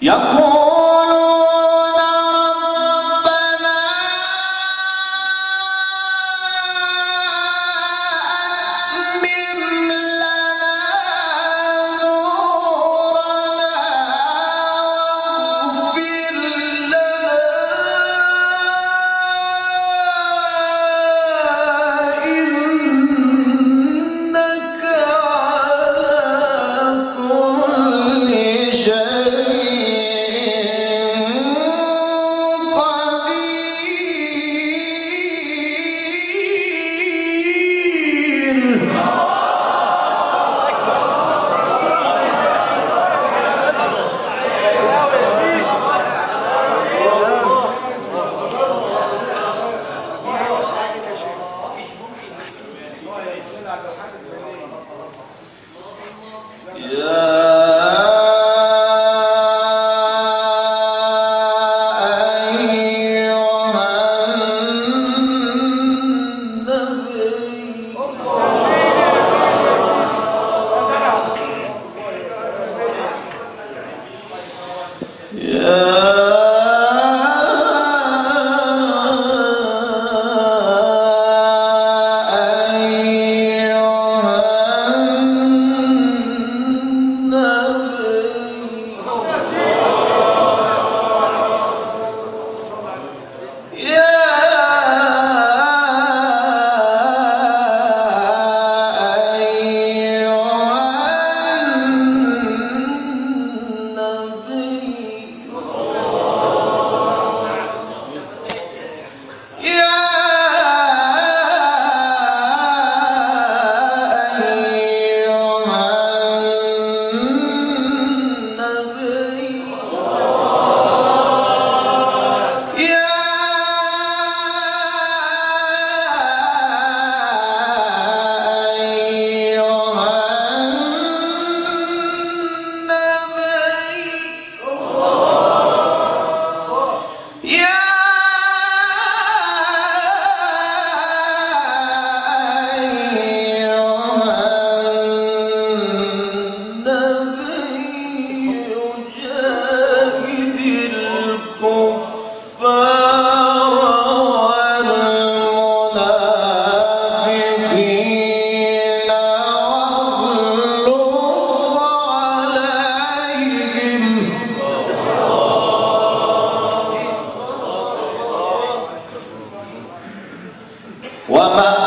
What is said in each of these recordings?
E agora ومأواهم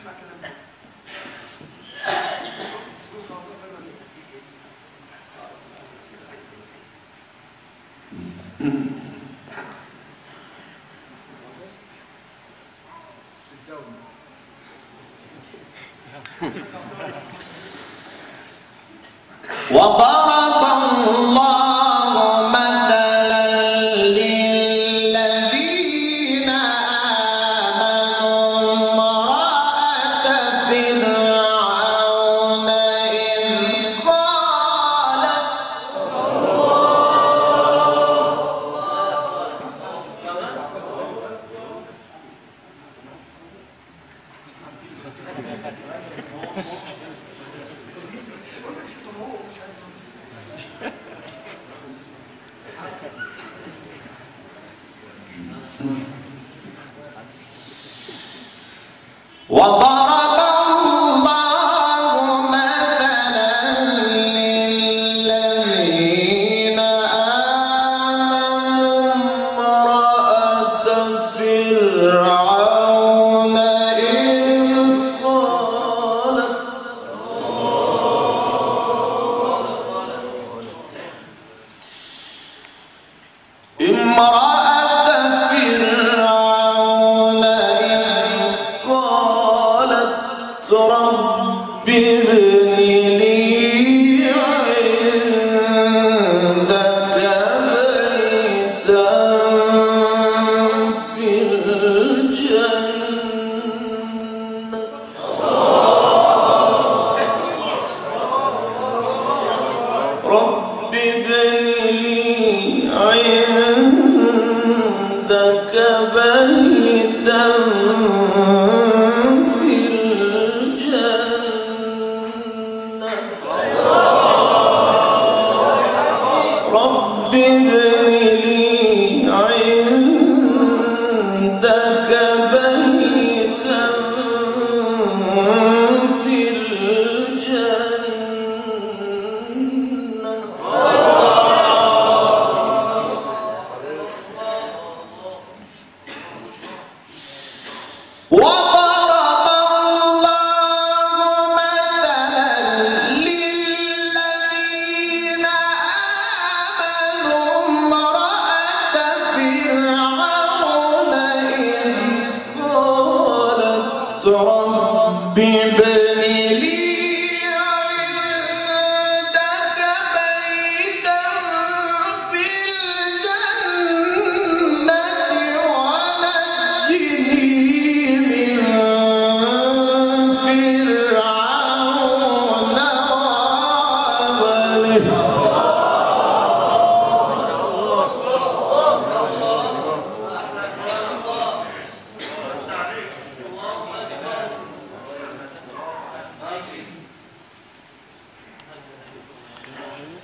اسمع كلام وضرب وقال One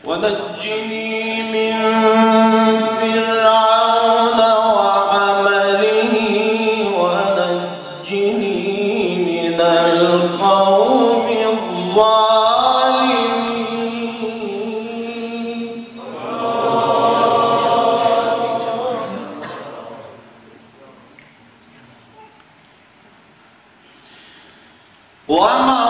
ونجني من فرعون وعمله ونجني من القوم الظالمين. وما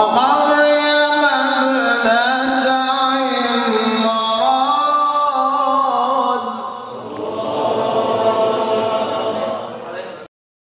ومن